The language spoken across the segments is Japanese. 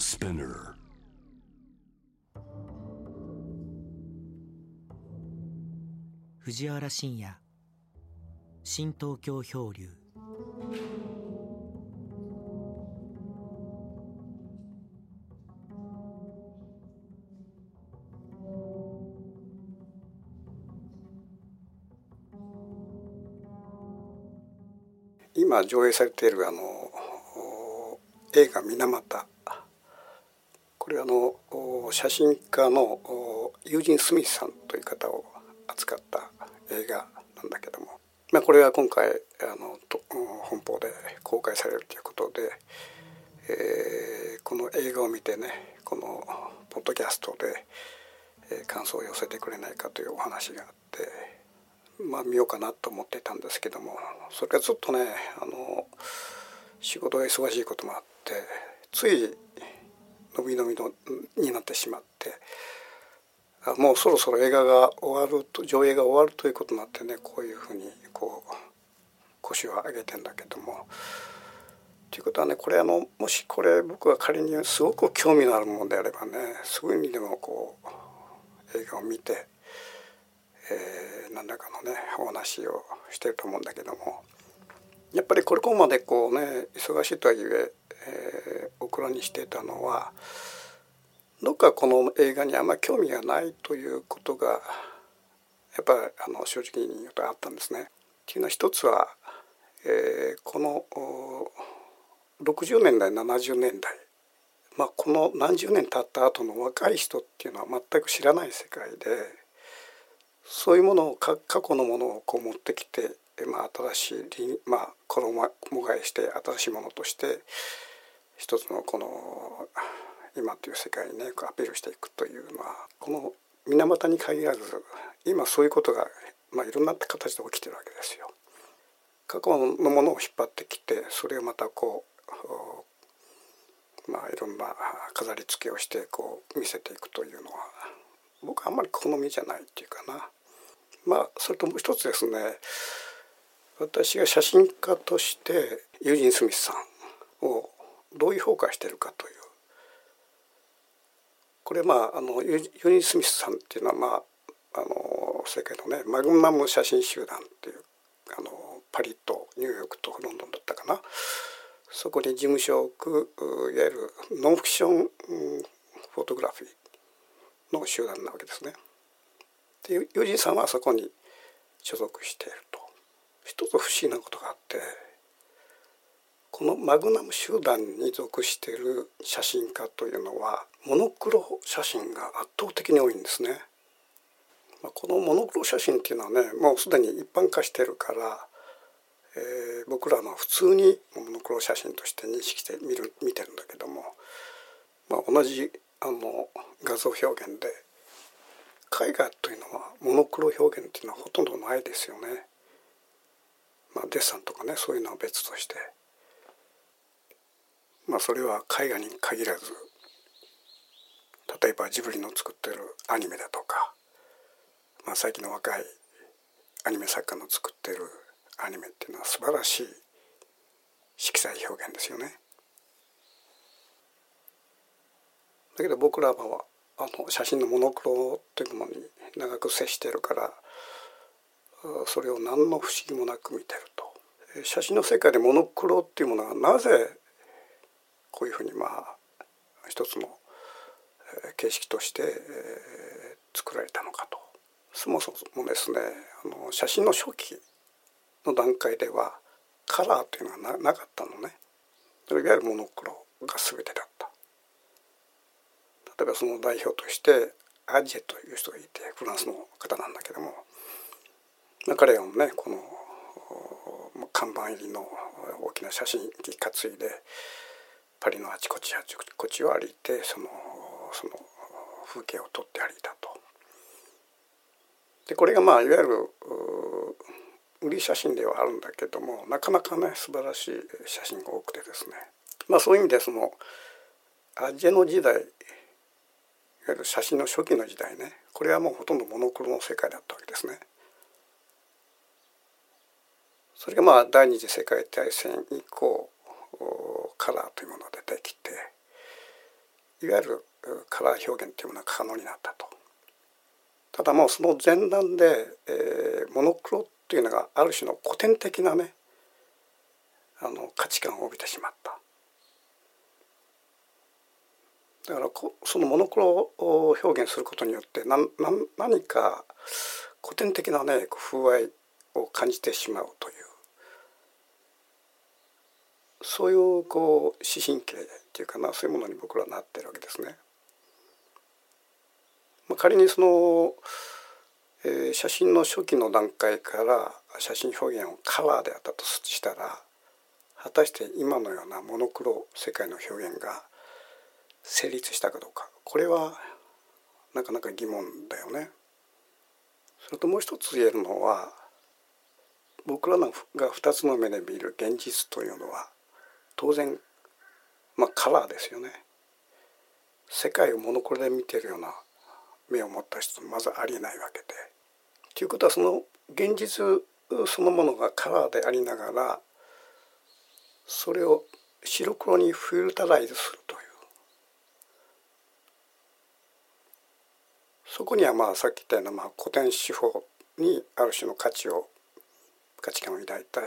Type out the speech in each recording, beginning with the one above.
Spinner. 藤原信也。新東京漂流。今上映されているあの映画「水俣」これあの写真家のユージン・スミスさんという方を扱った映画なんだけども、まあ、これは今回あの本邦で公開されるということで、えー、この映画を見てねこのポッドキャストで、え、感想を寄せてくれないかというお話があって。まあ、見ようかなと思っていたんですけどもそれからずっとねあの仕事が忙しいこともあってつい伸び伸びのになってしまってあもうそろそろ映画が終わると上映が終わるということになってねこういうふうにこう腰を上げてんだけども。ということはねこれあのもしこれ僕が仮にすごく興味のあるものであればねすぐにでもこう映画を見てえー、何らかのねお話をしてると思うんだけどもやっぱりこれここまでこうね忙しいとはいええー、オクラにしてたのはどっかこの映画にあんまり興味がないということがやっぱりあの正直に言うとあったんですね。っていうのは一つは、えー、この60年代70年代、まあ、この何十年経った後の若い人っていうのは全く知らない世界でそういうものを過去のものをこう持ってきて、まあ、新しい、まあ、衣替えして新しいものとして一つのこの今という世界にねアピールしていくというのはこの水俣に限らず今そういうことが、まあ、いろんな形で起きてるわけですよ。過去のものを引っ張ってきてそれをまたこうまあいろんな飾り付けをしてこう見せていくというのは僕はあんまり好みじゃないっていうかな。まあそれともう一つですね私が写真家としてユージン・スミスさんをどういう評価してるかという。これまああのユージン・スミスさんっていうのはまああの世界のねマグナム写真集団っていうあのパリとニューヨークとロンドンだったかな。そこに事務所を置くいわゆるノンフィクションフォトグラフィーの集団なわけですね。で友人さんはそこに所属していると。一つ不思議なことがあってこのマグナム集団に属している写真家というのはモノクロ写真が圧倒的に多いんですね。このモノクロ写真っていうのはねもうすでに一般化してるから、えー、僕らの普通にモノクロ写真として認識して見る見てるんだけども、まあ、同じあの画像表現で絵画というのはモノクロ表現っていうのはほとんどないですよね。まあ、デッサンとかねそういうのは別として、まあ、それは絵画に限らず例えばジブリの作ってるアニメだとか、まあ、最近の若いアニメ作家の作ってるアニメっていうのは素晴らしい色彩表現ですよね。だけど僕らはあの写真のモノクロというものに長く接してるからそれを何の不思議もなく見てると写真の世界でモノクロっていうものがなぜこういうふうにまあ一つの形式として作られたのかと。そもそもですねあの写真の初期の段階ではカラーというのがなかったのね。いわゆるモノクロが全てだった。例えばその代表としてアジェという人がいてフランスの方なんだけども、まあ、彼らもねこの看板入りの大きな写真機担いでパリのあちこちあちこちを歩いてそのその風景を撮って歩いたと。でこれがまあいわゆる売り写真ではあるんだけどもなかなかね素晴らしい写真が多くてですねまあそういう意味でそのアジェの時代いわゆる写真の初期の時代ねこれはもうほとんどモノクロの世界だったわけですね。それがまあ第二次世界大戦以降カラーというものが出てきていわゆるカラー表現というものが可能になったと。ただもうその前段で、えー、モノクロっていうのがある種の古典的なねあの価値観を帯びてしまった。だからそのモノクロを表現することによって何何か古典的なね風合いを感じてしまうというそういうこう視神経っていうかなそういうものに僕らはなってるわけですね。まあ、仮にその、えー、写真の初期の段階から写真表現をカラーであったとしたら果たして今のようなモノクロ世界の表現が成立したかどうかこれはなかなか疑問だよね。それともう一つ言えるのは僕らが2つの目で見る現実というのは当然まあカラーですよね。世界をモノクロで見てるような目を持った人まずありえないわけで。ということはその現実そのものがカラーでありながらそれを白黒にフィルタライズするというそこにはまあさっき言ったようなまあ古典手法にある種の価値を価値観を抱いた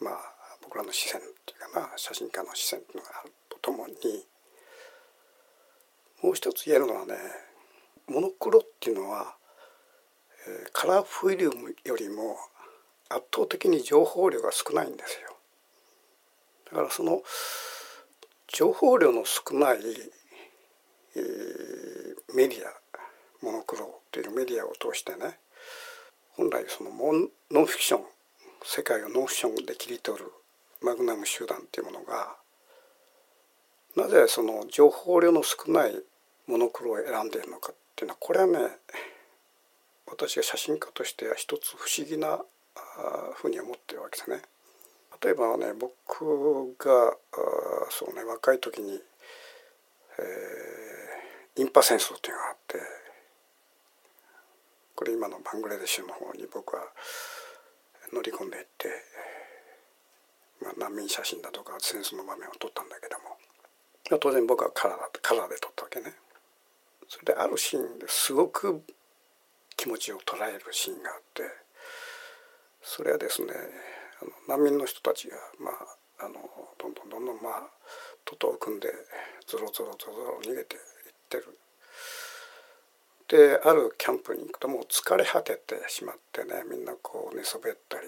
まあ僕らの視線っていうかな写真家の視線っていうのがあるとともにもう一つ言えるのはねモノクロっていうのは、えー、カラーフィルムよりも圧倒的に情報量が少ないんですよ。だからその情報量の少ない、えー、メディアモノクロというメディアを通してね本来そのノンフィクション世界をノンフィクションで切り取るマグナム集団っていうものがなぜその情報量の少ないモノクロを選んでいるのかっていうのはこれはね私が写真家としては一つ不思議なふうに思ってるわけですね。例えばね僕がそうね若い時に、えー、インパ戦争っていうのがあってこれ今のバングラデシュの方に僕は乗り込んでいって、まあ、難民写真だとか戦争の場面を撮ったんだけども当然僕はカラーカラーで撮ったわけね。それであるシーンですごく気持ちを捉えるシーンがあってそれはですねあの難民の人たちが、まあ、あのどんどんどんどんまあ徒党を組んでゾロゾロゾロゾロ逃げていってる。であるキャンプに行くともう疲れ果ててしまってねみんなこう寝そべったり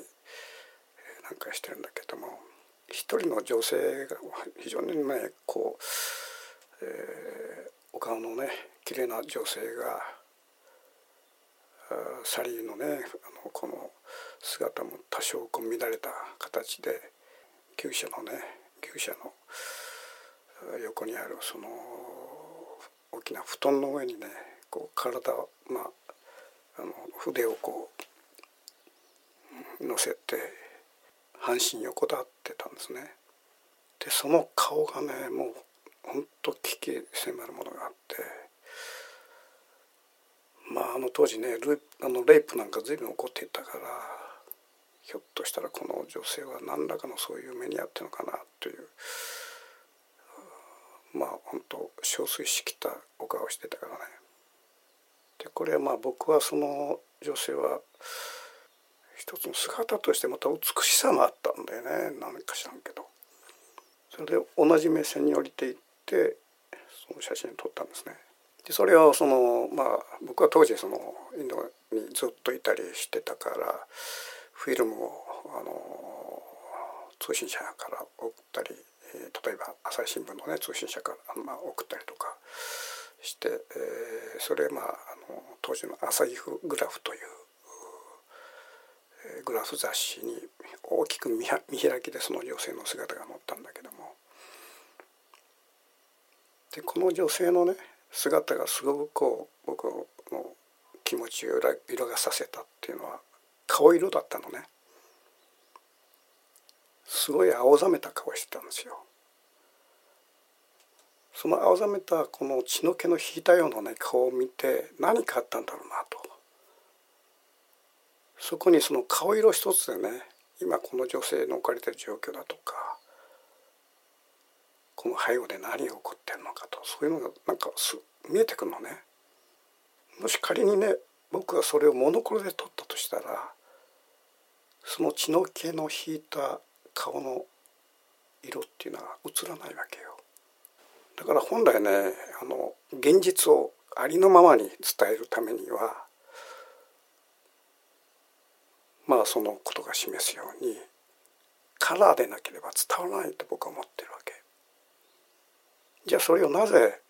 なんかしてるんだけども一人の女性が非常にねこう、えー、お顔のね綺麗な女性がサリーのねあのこの姿も多少こう乱れた形で牛舎のね牛舎の横にあるその大きな布団の上にねこう体まああの筆をこう乗せて半身横たわってたんですね。でその顔がねもうほんと危機迫るものがあってまああの当時ねルあのレイプなんか随分起こっていたからひょっとしたらこの女性は何らかのそういう目に遭ってるのかなというまあ本当憔悴しきったお顔してたからね。でこれはまあ僕はその女性はつの姿としてまた美しさもあったんだよね何か知らんけどそれで同じ目線に降りていってその写真を撮ったんですね。でそれをそのまあ僕は当時そのインドにずっといたりしてたからフィルムをあの通信社から送ったり、例えば朝日新聞のね通信社からまあ送ったりとかして、えー、それまああの当時の「朝日グラフ」というグラフ雑誌に大きく見開きでその女性の姿が載ったんだけども。でこの女性のね姿がすごくこう僕の気持ちを色がさせたっていうのは顔色だったのね。すごい青ざめた顔してたんですよ。その青ざめたこの血の気の引いたようなね顔を見て何かあったんだろうなと。そこにその顔色一つでね今この女性の置かれてる状況だとかこの背後で何が起こってるのかとそういうのがなんかす見えてくるのね。もし仮にね僕がそれをモノクロで撮ったとしたらその血の気の引いた顔の色っていうのは映らないわけよ。だから本来ねあの現実をありのままに伝えるためにはまあそのことが示すようにカラーでなければ伝わらないと僕は思ってるわけ。じゃあそれをなぜ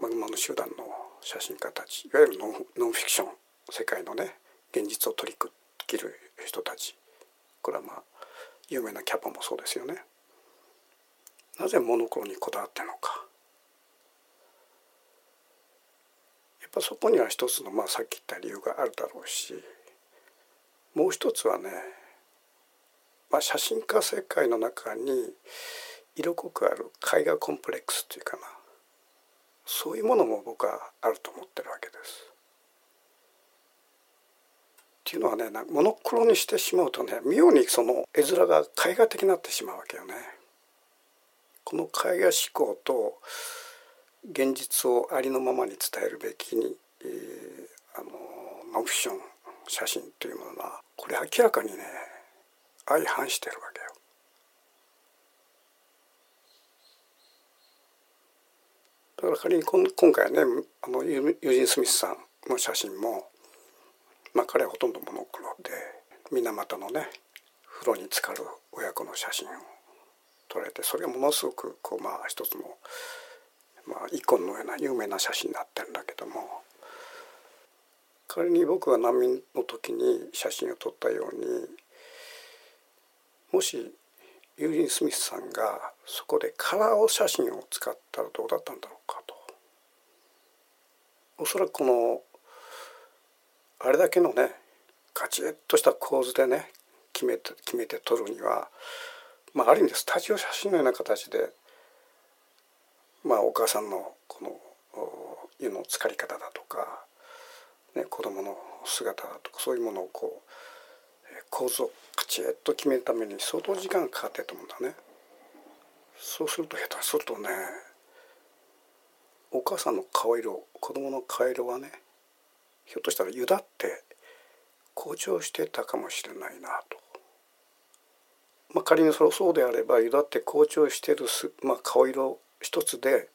マグマの集団の写真家たちいわゆるノンノンフィクション世界のね現実を取り切る人たちこれはまあ有名なキャパもそうですよね。なぜモノクロにこだわってるのか。やっぱそこには一つのまあさっき言った理由があるだろうしもう一つはね、まあ、写真家世界の中に色濃くある絵画コンプレックスっていうかなそういうものも僕はあると思ってるわけです。っていうのはねモノクロにしてしまうとね妙にその絵面が絵画的になってしまうわけよね。この絵画思考と現実をありのままに伝えるべきに、えー、あのノンフィクション写真というものはこれ明らかにね相反してるわけよ。だから仮に今回ねあのユージン・スミスさんの写真も、まあ、彼はほとんどモノクロで水俣のね風呂に浸かる親子の写真を撮られてそれがものすごくこうまあ一つの、まあ、イコンのような有名な写真になってるんだけども仮に僕が難民の時に写真を撮ったようにもしユージン・スミスさんがそこでカラー写真を使ったらどうだったんだろうかと。おそらくこのあれだけのねガチッとした構図でね決めて決めて撮るには、まあ、ある意味でスタジオ写真のような形で、まあ、お母さんのこの湯の浸かり方だとか、ね、子供の姿とかそういうものをこう構図をカチッと決めるために相当時間がかかってると思うんだね。そうすると下手するとねお母さんの顔色子供の顔色はねひょっとしたらゆだって好調してたかもしれないなと。まあ、仮にそそうであればゆだって好調してるす、まあ、顔色一つで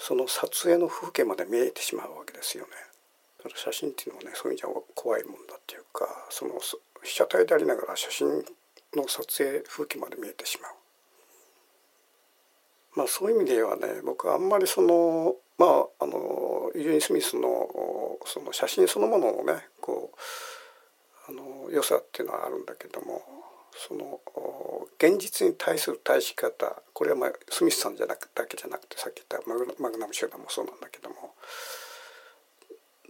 その撮影の風景まで見えてしまうわけですよね。だから写真っていうのはねそういう意味じゃ怖いもんだっていうかその被写体でありながら写真の撮影風景まで見えてしまう。まあそういう意味ではね僕はあんまりそのまああのユージン・スミスのその写真そのもののねこうあの良さっていうのはあるんだけどもその現実に対する対し方これはまあスミスさんじゃなくだけじゃなくてさっき言ったマグマグナム集団もそうなんだけども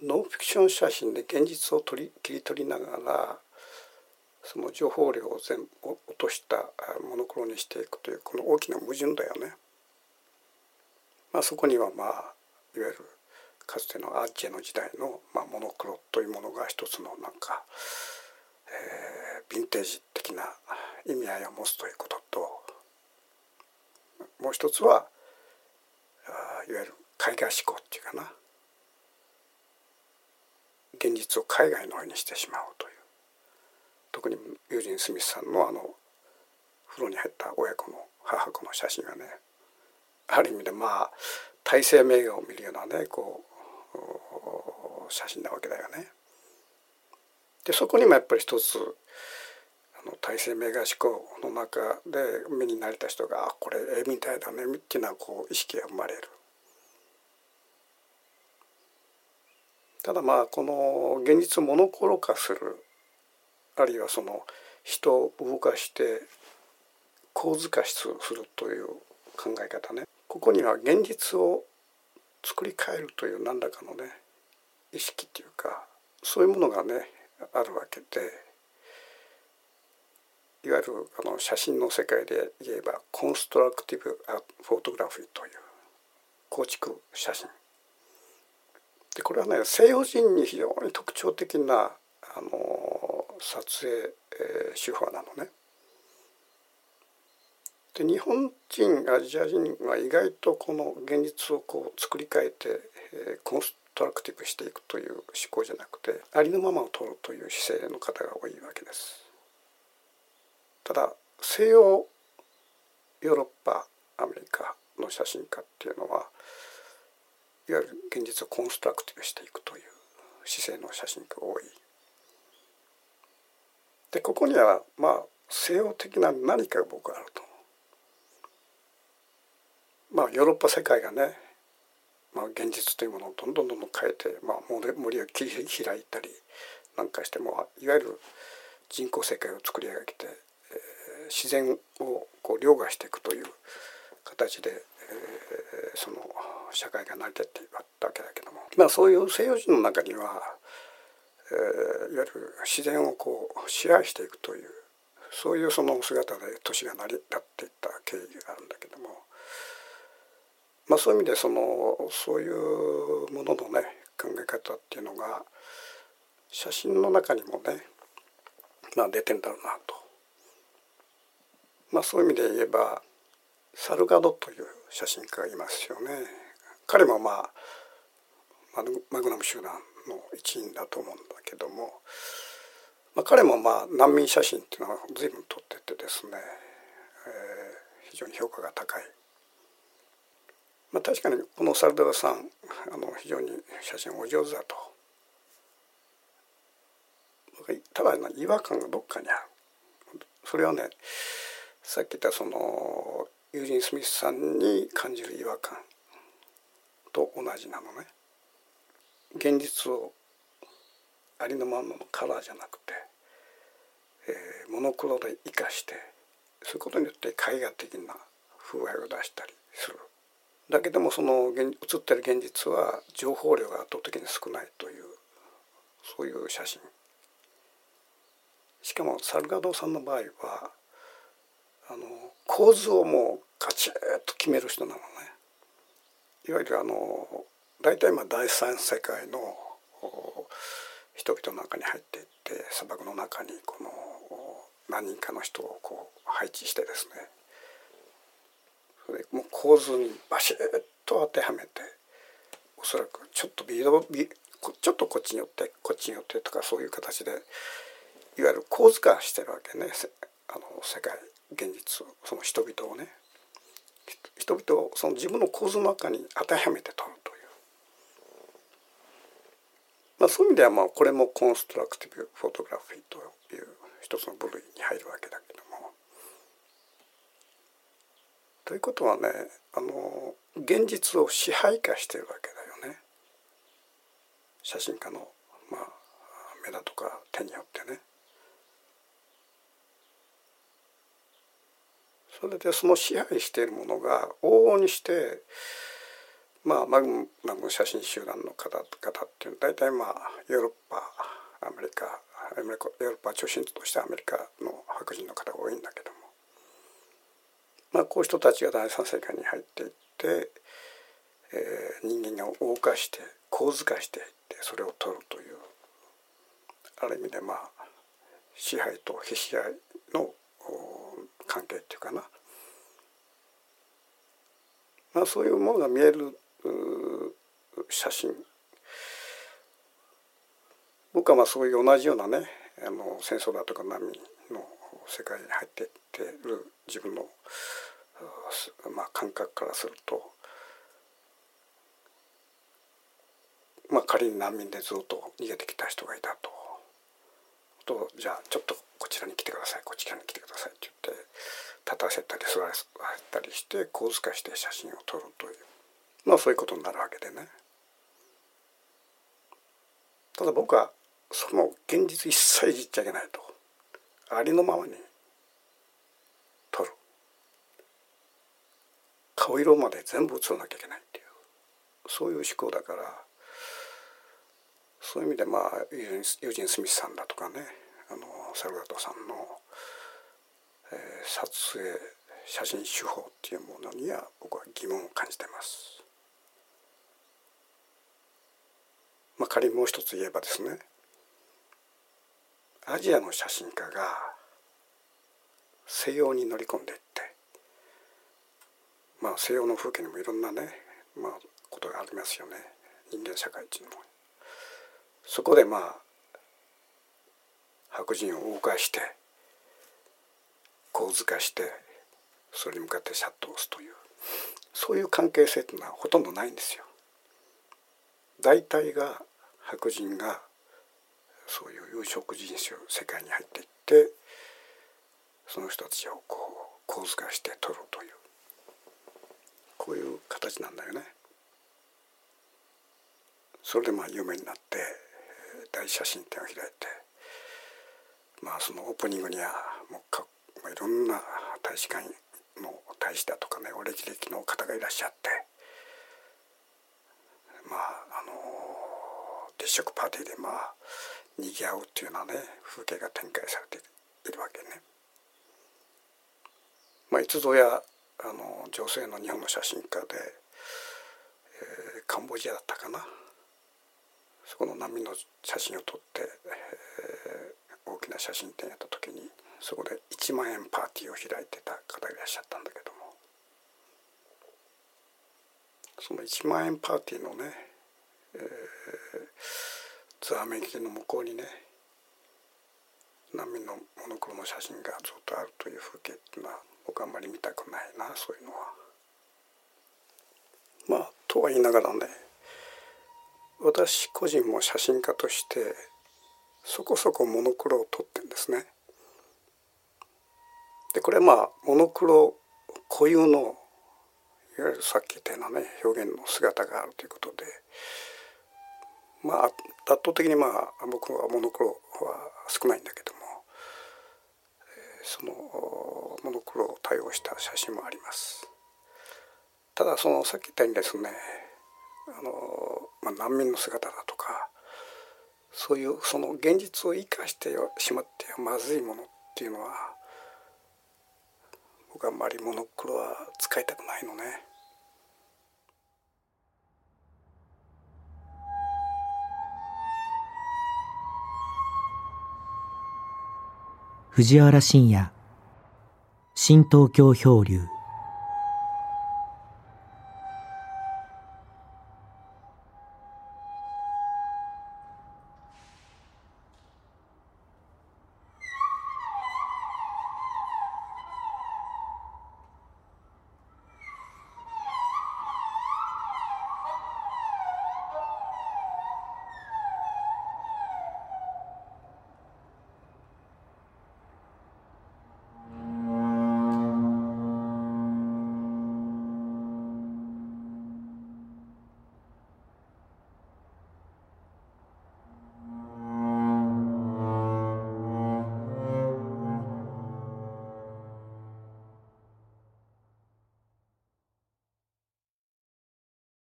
ノンフィクション写真で現実を取り切り取りながらその情報量を全部落としたモノクロにしていくというこの大きな矛盾だよね。まあ、そこにはまあいわゆるかつてのアーチェの時代の、まあ、モノクロというものが一つのなんか、えー、ヴィンテージ的な意味合いを持つということともう一つはいわゆる海外思考っていうかな現実を海外のようにしてしまうという特にユージン・スミスさんのあの風呂に入った親子の母子の写真がねある意味でまあ体制名画を見るようなねこう写真なわけだよね。でそこにもやっぱり一つあの体制名画思考の中で目に慣れた人が「あこれ絵みたいだね」っていうのはこう意識が生まれる。ただまあこの現実をモノコロ化するあるいはその人を動かして構図化するという考え方ねここには現実を作り変えるという何らかのね意識っていうかそういうものがねあるわけでいわゆるあの写真の世界で言えばコンストラクティブ・フォトグラフィーという構築写真でこれはね西洋人に非常に特徴的なあの撮影、えー、手法なのね。で日本人アジア人は意外とこの現実をこう作り変えて、えー、コンストラクティブしていくという思考じゃなくてありのままを取るという姿勢の方が多いわけです。ただ西洋ヨーロッパアメリカの写真家っていうのはいわゆる現実をコンストラクティブしていくという姿勢の写真家が多い。でここにはまあ西洋的な何かが僕はあるとまあヨーロッパ世界がね、まあ、現実というものをどんどんどんどん変えて、まあ、森を切り開いたりなんかしてもいわゆる人工世界を作り上げて、えー、自然をこう凌駕していくという形で、えー、その社会が成り立っていったわけだけども、まあ、そういう西洋人の中には、えー、いわゆる自然をこう支配していくというそういうその姿で都市が成り立っていった経緯があるんだけども。まあ、そういう意味でそのそういうもののね考え方っていうのが写真の中にもね、まあ、出てんだろうなと。まあ、そういう意味で言えばサルガドという写真家がいますよね。彼もまあマグナム集団の一員だと思うんだけども、まあ、彼もまあ難民写真っていうのは随分撮っててですね、えー、非常に評価が高い。まあ、確かにこのサルデラさんあの非常に写真お上手だと。ただ違和感がどっかにある。それはねさっき言ったそのユージン・スミスさんに感じる違和感。と同じなのね。現実をありのままのカラーじゃなくて、えー、モノクロで生かしてそういうことによって絵画的な風合いを出したりする。だけどもその映ってる現実は情報量が圧倒的に少ないというそういう写真。しかもサルガドさんの場合はあの構図をもうカチッと決める人なのね。いわゆるあの大体まあ第三世界の人々の中に入っていって砂漠の中にこの何人かの人をこう配置してですねそれもう構図にバシッと当てはめておそらくちょっとビードビちょっとこっちに寄ってこっちに寄ってとかそういう形でいわゆる構図化してるわけね。あの世界現実その人々をね。人々をその自分の構図の中に当てはめて撮るという、まあ、そういう意味ではまあこれもコンストラクティブフォトグラフィーという一つの部類に入るわけだけども。ということはねあの現実を支配化してるわけだよね写真家の、まあ、目だとか手によってね。それでその支配しているものが往々にしてまあマグマグ写真集団の方々っていうのは大体まあヨーロッパアメリカアメリカヨーロッパ中心としてアメリカの白人の方が多いんだけどもまあ、こういう人たちが第三世界に入っていって、えー、人間が動かして構図化していってそれを取るというある意味でまあ支配と非支配の関係っていうかな、まあ、そういうものが見える写真。僕はまあそういう同じようなねあの戦争だとか難民の世界に入っていってる自分の、まあ、感覚からすると、まあ、仮に難民でずっと逃げてきた人がいたと。とじゃあちょっとこちらに来てくださいこちらに来てくださいって言って立たせたり座らせたりして構図化して写真を撮るというまあそういうことになるわけでね。ただ僕はその現実一切いじっちゃいけないとありのままに撮る顔色まで全部映らなきゃいけないっていう。そういう思考だから。そういう意味でまあユージン・スミスさんだとかね。あのサルガトさんの、えー、撮影写真手法っていうものには僕は疑問を感じてます。まあ、仮にもう一つ言えばですね。アジアの写真家が西洋に乗り込んでいってまあ西洋の風景にもいろんなね、まあ、ことがありますよね人間社会っていうのも。そこでまあ白人を動かして構図化してそれに向かってシャットを押すというそういう関係性っていうのはほとんどないんですよ。大体が白人がそういう有色人種世界に入っていってその人たちをこう構図化して撮るというこういう形なんだよね。それでまあ有名になって大写真展を開いてまあそのオープニングにはもうか、まあ、いろんな大使館の大使だとかねお歴々の方がいらっしゃってまああの立食パーティーでまあ賑わうっていうようなね風景が展開されているわけね。まあ、いつぞやあの女性の日本の写真家で、えー、カンボジアだったかな。そこの難民の写真を撮って、えー、大きな写真展やった時にそこで1万円パーティーを開いてた方がいらっしゃったんだけども。その1万円パーティーのね、えー、ツアーメイキの向こうにね難民のモノクロの写真がずっとあるという風景っていうのは僕あんまり見たくないなそういうのは。まあとは言いながらね私個人も写真家としてそこそこモノクロを撮ってんですね。でこれはまあモノクロ固有のいわゆるさっき言ったようなね表現の姿があるということでまあ圧倒的にまあ僕はモノクロは少ないんだけどもそのモノクロを対応した写真もありますただそのさっき言ったようにですねあの、まあ、難民の姿だとかそういうその現実を生かしてしまってはまずいものっていうのは僕はあんまりモノクロは使いたくないのね。藤原信也。新東京漂流。